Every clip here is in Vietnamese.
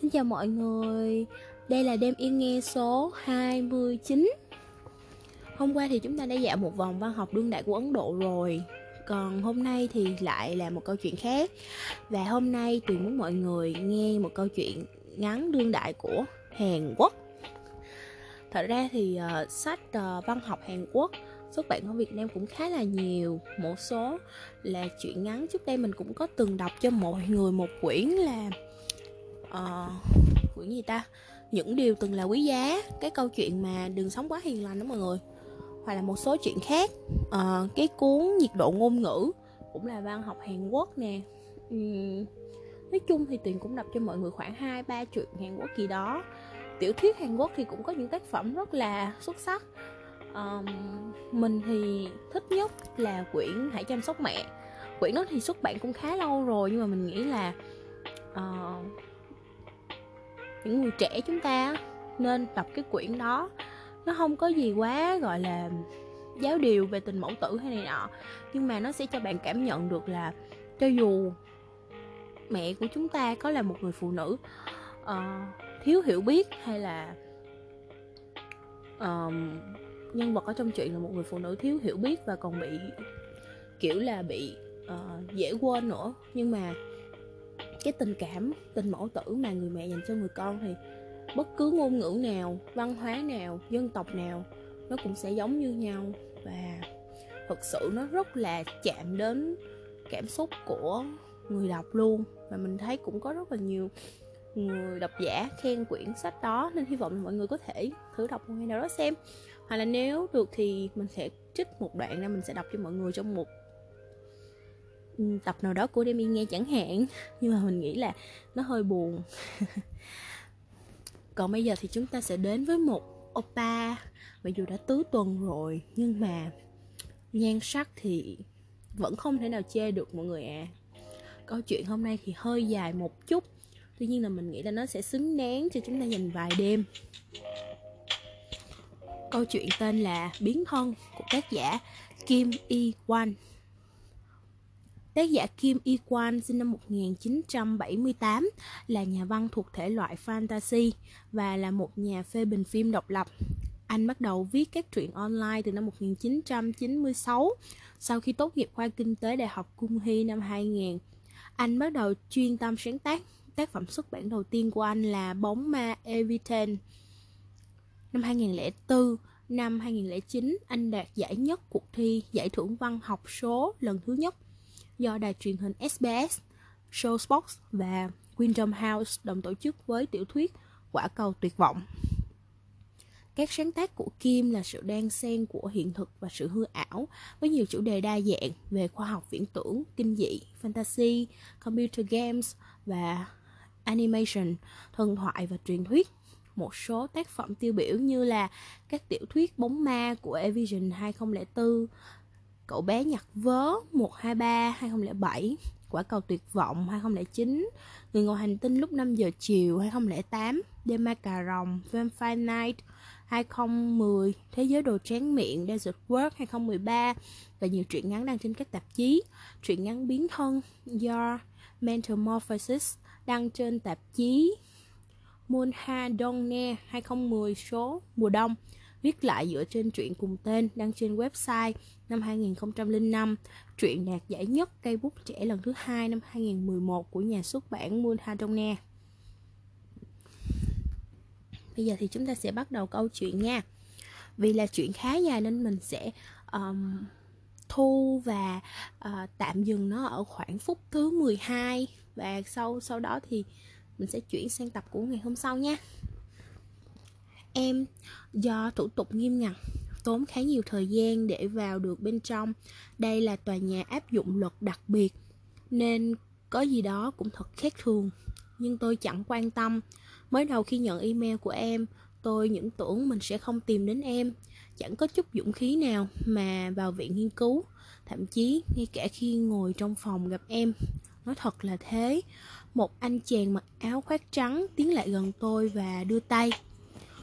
Xin chào mọi người, đây là đêm yên nghe số 29 Hôm qua thì chúng ta đã dạo một vòng văn học đương đại của Ấn Độ rồi. Còn hôm nay thì lại là một câu chuyện khác. Và hôm nay tùy muốn mọi người nghe một câu chuyện ngắn đương đại của Hàn Quốc. Thật ra thì uh, sách uh, văn học Hàn Quốc xuất bản ở Việt Nam cũng khá là nhiều. Một số là chuyện ngắn Trước đây mình cũng có từng đọc cho mọi người một quyển là uh, quyển gì ta. Những điều từng là quý giá cái câu chuyện mà đừng sống quá hiền lành đó mọi người. Hoặc là một số chuyện khác. Uh, cái cuốn nhiệt độ ngôn ngữ cũng là văn học Hàn Quốc nè. Uhm, nói chung thì tuyền cũng đọc cho mọi người khoảng hai ba chuyện Hàn Quốc gì đó. Tiểu thuyết Hàn Quốc thì cũng có những tác phẩm rất là xuất sắc. Um, mình thì thích nhất là quyển hãy chăm sóc mẹ. Quyển đó thì xuất bản cũng khá lâu rồi nhưng mà mình nghĩ là uh, những người trẻ chúng ta nên đọc cái quyển đó. Nó không có gì quá gọi là giáo điều về tình mẫu tử hay này nọ. Nhưng mà nó sẽ cho bạn cảm nhận được là cho dù mẹ của chúng ta có là một người phụ nữ uh, thiếu hiểu biết hay là uh, nhân vật ở trong chuyện là một người phụ nữ thiếu hiểu biết và còn bị kiểu là bị uh, dễ quên nữa. Nhưng mà cái tình cảm, tình mẫu tử mà người mẹ dành cho người con thì bất cứ ngôn ngữ nào, văn hóa nào, dân tộc nào nó cũng sẽ giống như nhau. Và thực sự nó rất là chạm đến cảm xúc của người đọc luôn. Và mình thấy cũng có rất là nhiều người độc giả khen quyển sách đó, nên hy vọng mọi người có thể thử đọc một ngày nào đó xem. Hoặc là nếu được thì mình sẽ trích một đoạn ra, mình sẽ đọc cho mọi người trong một tập nào đó của Demi nghe chẳng hạn. Nhưng mà mình nghĩ là nó hơi buồn. Còn bây giờ thì chúng ta sẽ đến với một oppa mặc dù đã tứ tuần rồi, nhưng mà nhan sắc thì vẫn không thể nào chê được mọi người à câu chuyện hôm nay thì hơi dài một chút. Tuy nhiên là mình nghĩ là nó sẽ xứng đáng cho chúng ta dành vài đêm. Câu chuyện tên là biến thân của tác giả Kim Y Wan Tác giả Kim Y Kwan sinh năm 1978 là nhà văn thuộc thể loại fantasy và là một nhà phê bình phim độc lập. Anh bắt đầu viết các truyện online từ năm 1996 sau khi tốt nghiệp khoa kinh tế Đại học Cung Hy năm 2000. Anh bắt đầu chuyên tâm sáng tác. Tác phẩm xuất bản đầu tiên của anh là Bóng ma eviten Năm 2004, năm 2009, anh đạt giải nhất cuộc thi giải thưởng văn học số lần thứ nhất do đài truyền hình SBS, Showbox và Wyndham House đồng tổ chức với tiểu thuyết Quả cầu tuyệt vọng. Các sáng tác của Kim là sự đan xen của hiện thực và sự hư ảo với nhiều chủ đề đa dạng về khoa học viễn tưởng, kinh dị, fantasy, computer games và animation, thần thoại và truyền thuyết. Một số tác phẩm tiêu biểu như là các tiểu thuyết bóng ma của Evision 2004, Cậu bé nhặt vớ 123 2007 Quả cầu tuyệt vọng 2009 Người ngồi hành tinh lúc 5 giờ chiều 2008 Đêm ma cà rồng Vampire Night 2010 Thế giới đồ tráng miệng, Desert World 2013 Và nhiều truyện ngắn đăng trên các tạp chí. Truyện ngắn biến thân do Metamorphosis, đăng trên tạp chí Monha donne 2010 số mùa đông viết lại dựa trên truyện cùng tên đăng trên website năm 2005, truyện đạt giải nhất cây bút trẻ lần thứ hai năm 2011 của nhà xuất bản Mulhadone. Bây giờ thì chúng ta sẽ bắt đầu câu chuyện nha. Vì là chuyện khá dài nên mình sẽ um, thu và uh, tạm dừng nó ở khoảng phút thứ 12 và sau sau đó thì mình sẽ chuyển sang tập của ngày hôm sau nha. Em do thủ tục nghiêm ngặt tốn khá nhiều thời gian để vào được bên trong. Đây là tòa nhà áp dụng luật đặc biệt nên có gì đó cũng thật khác thường. Nhưng tôi chẳng quan tâm. Mới đầu khi nhận email của em, tôi những tưởng mình sẽ không tìm đến em. Chẳng có chút dũng khí nào mà vào viện nghiên cứu. Thậm chí ngay cả khi ngồi trong phòng gặp em, nói thật là thế. Một anh chàng mặc áo khoác trắng tiến lại gần tôi và đưa tay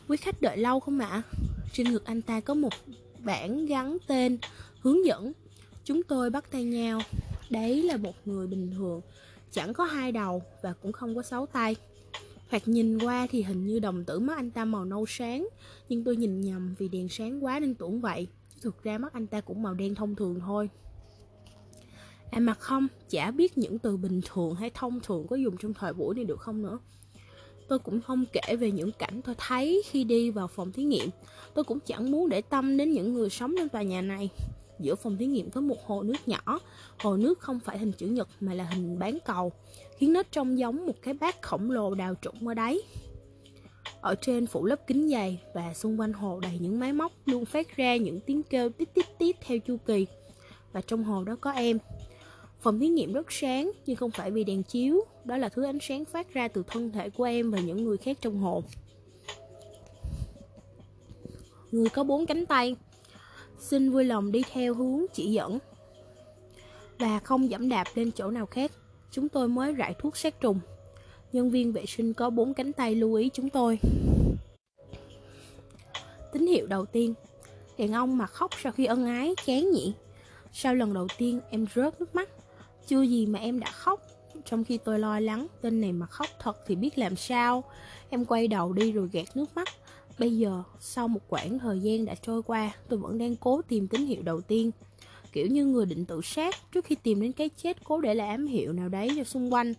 Quý khách đợi lâu không ạ? Trên ngực anh ta có một bảng gắn tên hướng dẫn. Chúng tôi bắt tay nhau. Đấy là một người bình thường, chẳng có hai đầu và cũng không có sáu tay. Hoặc nhìn qua thì hình như đồng tử mắt anh ta màu nâu sáng Nhưng tôi nhìn nhầm vì đèn sáng quá nên tưởng vậy Thực ra mắt anh ta cũng màu đen thông thường thôi À mà không, chả biết những từ bình thường hay thông thường có dùng trong thời buổi này được không nữa Tôi cũng không kể về những cảnh tôi thấy khi đi vào phòng thí nghiệm Tôi cũng chẳng muốn để tâm đến những người sống trong tòa nhà này Giữa phòng thí nghiệm có một hồ nước nhỏ Hồ nước không phải hình chữ nhật mà là hình bán cầu, Khiến nó trông giống một cái bát khổng lồ đào trũng ở đáy ở trên phủ lớp kính dày và xung quanh hồ đầy những máy móc luôn phát ra những tiếng kêu tít tít tít theo chu kỳ. Và trong hồ đó có em. Phòng thí nghiệm rất sáng nhưng không phải vì đèn chiếu, đó là thứ ánh sáng phát ra từ thân thể của em và những người khác trong hồn. Người có bốn cánh tay, xin vui lòng đi theo hướng chỉ dẫn. Và không dẫm đạp lên chỗ nào khác. Chúng tôi mới rải thuốc sát trùng. Nhân viên vệ sinh có bốn cánh tay lưu ý chúng tôi. Tín hiệu đầu tiên. Đàn ông mà khóc sau khi ân ái chán nhỉ. Sau lần đầu tiên em rớt nước mắt. Chưa gì mà em đã khóc Trong khi tôi lo lắng Tên này mà khóc thật thì biết làm sao Em quay đầu đi rồi gạt nước mắt Bây giờ sau một quãng thời gian đã trôi qua Tôi vẫn đang cố tìm tín hiệu đầu tiên Kiểu như người định tự sát Trước khi tìm đến cái chết cố để lại ám hiệu nào đấy cho xung quanh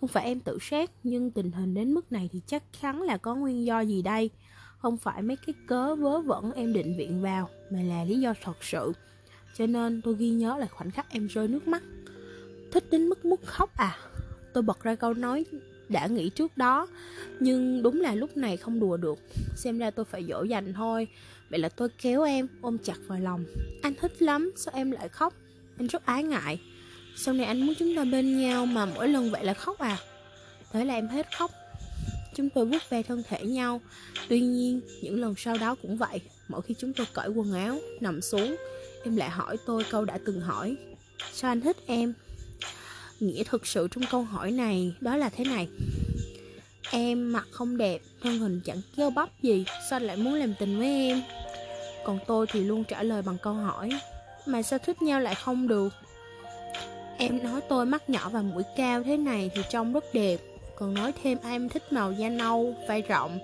không phải em tự sát, nhưng tình hình đến mức này thì chắc chắn là có nguyên do gì đây. Không phải mấy cái cớ vớ vẩn em định viện vào, mà là lý do thật sự. Cho nên tôi ghi nhớ lại khoảnh khắc em rơi nước mắt. Thích đến mức muốn khóc à? Tôi bật ra câu nói đã nghĩ trước đó, Nhưng đúng là lúc này không đùa được. Xem ra tôi phải dỗ dành thôi. Vậy là tôi kéo em ôm chặt vào lòng. Anh thích lắm, sao em lại khóc? Anh rất ái ngại. Sau này anh muốn chúng ta bên nhau mà mỗi lần vậy là khóc à? Thế là em hết khóc. Chúng tôi vuốt ve thân thể nhau. Tuy nhiên, những lần sau đó cũng vậy. Mỗi khi chúng tôi cởi quần áo, Nằm xuống, Em lại hỏi tôi câu đã từng hỏi. Sao anh thích em? Nghĩa thực sự trong câu hỏi này. Đó là thế này. Em mặt không đẹp Thân hình chẳng cơ bắp gì Sao lại muốn làm tình với em? Còn tôi thì luôn trả lời bằng câu hỏi Mà sao thích nhau lại không được? Em nói tôi mắt nhỏ và mũi cao thế này thì trông rất đẹp Còn nói thêm em thích màu da nâu, vai rộng.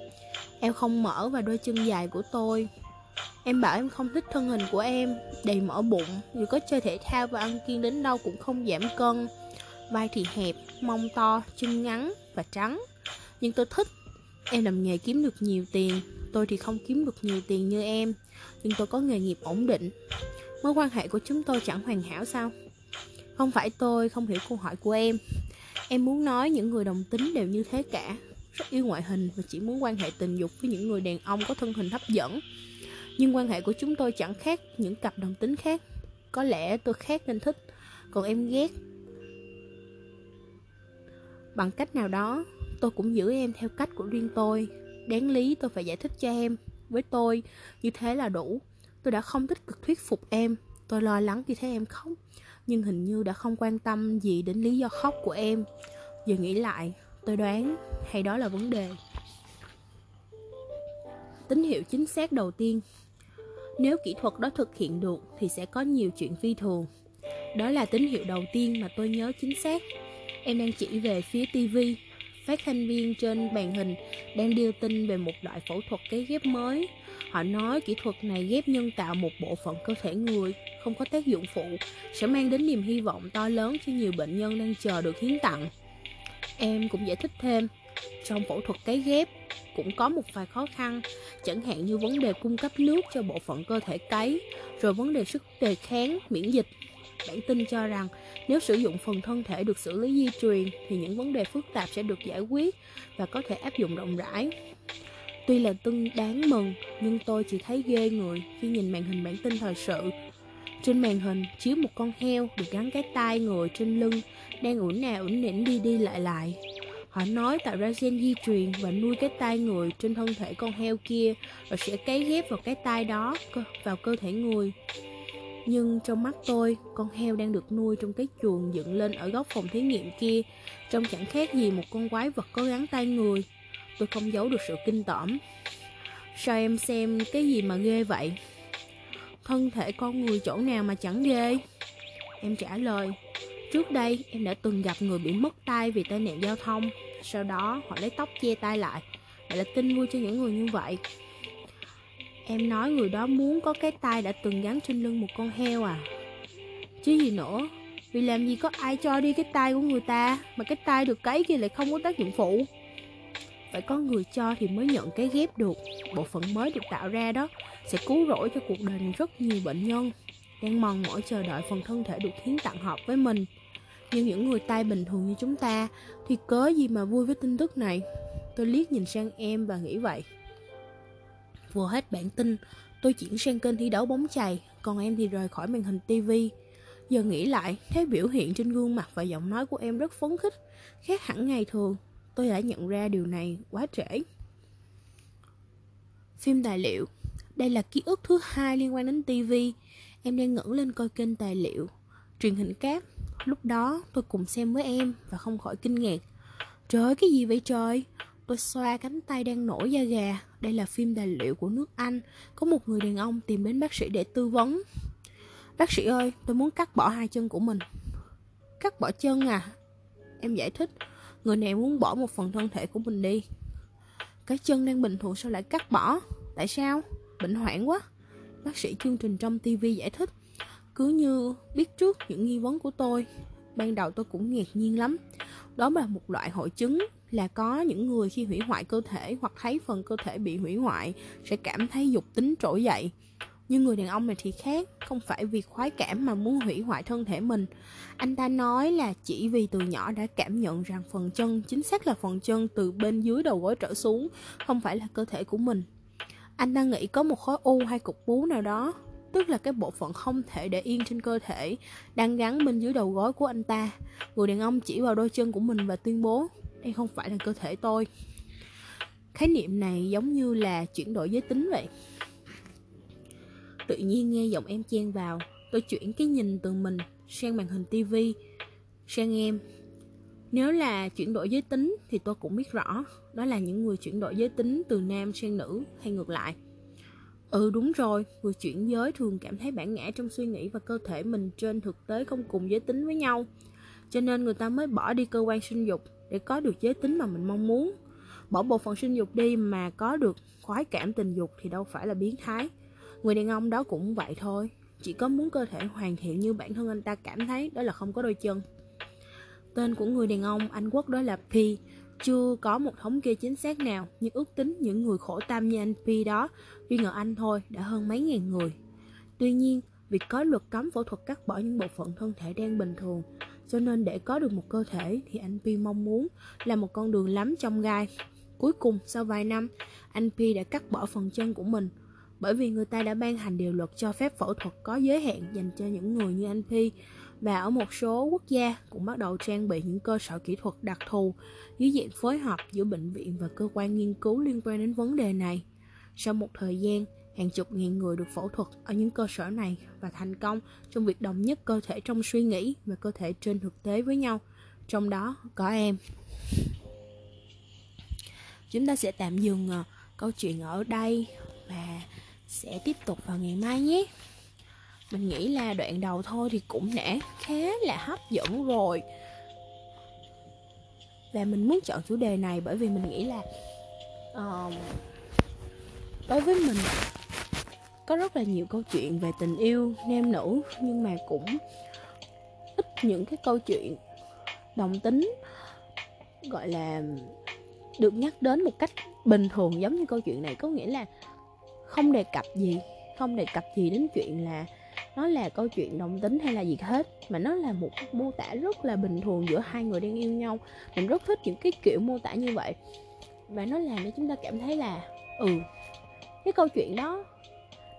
Em không mở và đôi chân dài của tôi. Em bảo em không thích thân hình của em Đầy mỡ bụng Dù có chơi thể thao và ăn kiêng đến đâu cũng không giảm cân. Vai thì hẹp, mông to, chân ngắn và trắng. Nhưng tôi thích Em làm nghề kiếm được nhiều tiền. Tôi thì không kiếm được nhiều tiền như em Nhưng tôi có nghề nghiệp ổn định. Mối quan hệ của chúng tôi chẳng hoàn hảo sao? Không phải tôi không hiểu câu hỏi của em. Em muốn nói những người đồng tính đều như thế cả. Rất yêu ngoại hình và chỉ muốn quan hệ tình dục với những người đàn ông có thân hình hấp dẫn. Nhưng quan hệ của chúng tôi chẳng khác những cặp đồng tính khác. Có lẽ tôi khác nên thích Còn em ghét. Bằng cách nào đó, Tôi cũng giữ em theo cách của riêng tôi. Đáng lý tôi phải giải thích cho em. Với tôi, Như thế là đủ. Tôi đã không tích cực thuyết phục em. Tôi lo lắng khi thấy em khóc. Nhưng hình như đã không quan tâm gì đến lý do khóc của em. Giờ nghĩ lại, tôi đoán, hay đó là vấn đề. Tín hiệu chính xác đầu tiên. Nếu kỹ thuật đó thực hiện được, thì sẽ có nhiều chuyện phi thường. Đó là tín hiệu đầu tiên mà tôi nhớ chính xác em đang chỉ về phía TV, phát thanh viên trên màn hình đang đưa tin về một loại phẫu thuật cấy ghép mới Họ nói kỹ thuật này ghép nhân tạo một bộ phận cơ thể người không có tác dụng phụ sẽ mang đến niềm hy vọng to lớn cho nhiều bệnh nhân đang chờ được hiến tặng. Em cũng giải thích thêm, trong phẫu thuật cấy ghép cũng có một vài khó khăn, chẳng hạn như vấn đề cung cấp nước cho bộ phận cơ thể cấy, rồi vấn đề sức đề kháng, miễn dịch. Bản tin cho rằng nếu sử dụng phần thân thể được xử lý di truyền thì những vấn đề phức tạp sẽ được giải quyết và có thể áp dụng rộng rãi. Tuy là tin đáng mừng, nhưng tôi chỉ thấy ghê người khi nhìn màn hình bản tin thời sự. Trên màn hình chiếu một con heo được gắn cái tai người trên lưng, đang ủn nào ủn nỉnh đi đi lại lại. Họ nói tạo ra gen di truyền và nuôi cái tai người trên thân thể con heo kia rồi sẽ cấy ghép vào cái tai đó vào cơ thể người. Nhưng trong mắt tôi, con heo đang được nuôi trong cái chuồng dựng lên ở góc phòng thí nghiệm kia, trông chẳng khác gì một con quái vật có gắn tay người. Tôi không giấu được sự kinh tởm. Sao em xem cái gì mà ghê vậy? Thân thể con người chỗ nào mà chẳng ghê? Em trả lời Trước đây em đã từng gặp người bị mất tay vì tai nạn giao thông. Sau đó họ lấy tóc che tay lại. Vậy là tin vui cho những người như vậy. Em nói người đó muốn có cái tay đã từng gắn trên lưng một con heo à? Chứ gì nữa, Vì làm gì có ai cho đi cái tay của người ta Mà cái tay được cấy kia lại không có tác dụng phụ? Phải có người cho thì mới nhận cái ghép được. Bộ phận mới được tạo ra đó Sẽ cứu rỗi cho cuộc đời rất nhiều bệnh nhân. Đang mòn mỏi chờ đợi phần thân thể được hiến tặng hợp với mình. Nhưng những người tay bình thường như chúng ta Thì cớ gì mà vui với tin tức này? Tôi liếc nhìn sang em và nghĩ vậy. Vừa hết bản tin, tôi chuyển sang kênh thi đấu bóng chày, còn em thì rời khỏi màn hình tivi. Giờ nghĩ lại, thấy biểu hiện trên gương mặt và giọng nói của em rất phấn khích, khác hẳn ngày thường. Tôi đã nhận ra điều này quá trễ. Phim tài liệu Đây là ký ức thứ hai liên quan đến TV. Em đang ngẩng lên coi kênh tài liệu. Truyền hình cáp. Lúc đó tôi cùng xem với em và không khỏi kinh ngạc. Trời cái gì vậy trời? Tôi xoa cánh tay đang nổi da gà. Đây là phim tài liệu của nước Anh. Có một người đàn ông tìm đến bác sĩ để tư vấn. Bác sĩ ơi, tôi muốn cắt bỏ hai chân của mình. Cắt bỏ chân à? Em giải thích. Người này muốn bỏ một phần thân thể của mình đi. Cái chân đang bình thường sao lại cắt bỏ? Tại sao? Bệnh hoạn quá. Bác sĩ chương trình trong TV giải thích. Cứ như biết trước những nghi vấn của tôi. Ban đầu tôi cũng ngạc nhiên lắm. Đó là một loại hội chứng là có những người khi hủy hoại cơ thể hoặc thấy phần cơ thể bị hủy hoại sẽ cảm thấy dục tính trỗi dậy. Nhưng người đàn ông này thì khác, không phải vì khoái cảm mà muốn hủy hoại thân thể mình. Anh ta nói là chỉ vì từ nhỏ đã cảm nhận rằng phần chân, chính xác là phần chân từ bên dưới đầu gối trở xuống, không phải là cơ thể của mình. Anh ta nghĩ có một khối u hay cục bú nào đó, tức là cái bộ phận không thể để yên trên cơ thể, đang gắn bên dưới đầu gối của anh ta. Người đàn ông chỉ vào đôi chân của mình và tuyên bố đây không phải là cơ thể tôi. Khái niệm này giống như là chuyển đổi giới tính vậy. Tự nhiên nghe giọng em chen vào, tôi chuyển cái nhìn từ mình sang màn hình tivi sang em. Nếu là chuyển đổi giới tính thì tôi cũng biết rõ, đó là những người chuyển đổi giới tính từ nam sang nữ hay ngược lại. Ừ đúng rồi, người chuyển giới thường cảm thấy bản ngã trong suy nghĩ và cơ thể mình trên thực tế không cùng giới tính với nhau cho nên người ta mới bỏ đi cơ quan sinh dục để có được giới tính mà mình mong muốn. Bỏ bộ phận sinh dục đi mà có được khoái cảm tình dục thì đâu phải là biến thái. Người đàn ông đó cũng vậy thôi. Chỉ có muốn cơ thể hoàn thiện như bản thân anh ta cảm thấy, đó là không có đôi chân. Tên của người đàn ông anh quốc đó là pi chưa có một thống kê chính xác nào, nhưng ước tính những người khổ tâm như anh pi đó riêng ở anh thôi, đã hơn mấy ngàn người. Tuy nhiên vì có luật cấm phẫu thuật cắt bỏ những bộ phận thân thể đang bình thường cho nên để có được một cơ thể thì anh Pi mong muốn là một con đường lắm trong gai. Cuối cùng, sau vài năm, anh Pi đã cắt bỏ phần chân của mình bởi vì người ta đã ban hành điều luật cho phép phẫu thuật có giới hạn dành cho những người như anh Pi và ở một số quốc gia cũng bắt đầu trang bị những cơ sở kỹ thuật đặc thù dưới dạng phối hợp giữa bệnh viện và cơ quan nghiên cứu liên quan đến vấn đề này. Sau một thời gian, hàng chục ngàn người được phẫu thuật ở những cơ sở này và thành công trong việc đồng nhất cơ thể trong suy nghĩ và cơ thể trên thực tế với nhau. Trong đó có em. Chúng ta sẽ tạm dừng ờ, câu chuyện ở đây và sẽ tiếp tục vào ngày mai nhé. Mình nghĩ là đoạn đầu thôi thì cũng đã khá là hấp dẫn rồi. Và mình muốn chọn chủ đề này bởi vì mình nghĩ là uh, đối với mình có rất là nhiều câu chuyện về tình yêu nam nữ nhưng mà cũng ít những cái câu chuyện đồng tính, gọi là, được nhắc đến một cách bình thường giống như câu chuyện này. Có nghĩa là không đề cập gì, không đề cập gì đến chuyện là nó là câu chuyện đồng tính hay là gì hết, mà nó là một mô tả rất là bình thường giữa hai người đang yêu nhau. Mình rất thích những cái kiểu mô tả như vậy. Và nó làm cho chúng ta cảm thấy là ừ cái câu chuyện đó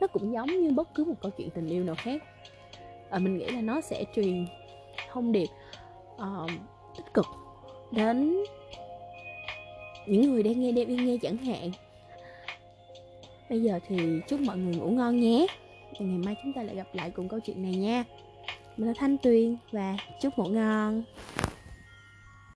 nó cũng giống như bất cứ một câu chuyện tình yêu nào khác. À, mình nghĩ là nó sẽ truyền thông điệp uh, tích cực đến những người đang nghe đêm yên nghe chẳng hạn. Bây giờ thì chúc mọi người ngủ ngon nhé. Ngày mai chúng ta lại gặp lại cùng câu chuyện này nha. Mình là thanh tuyền và chúc ngủ ngon.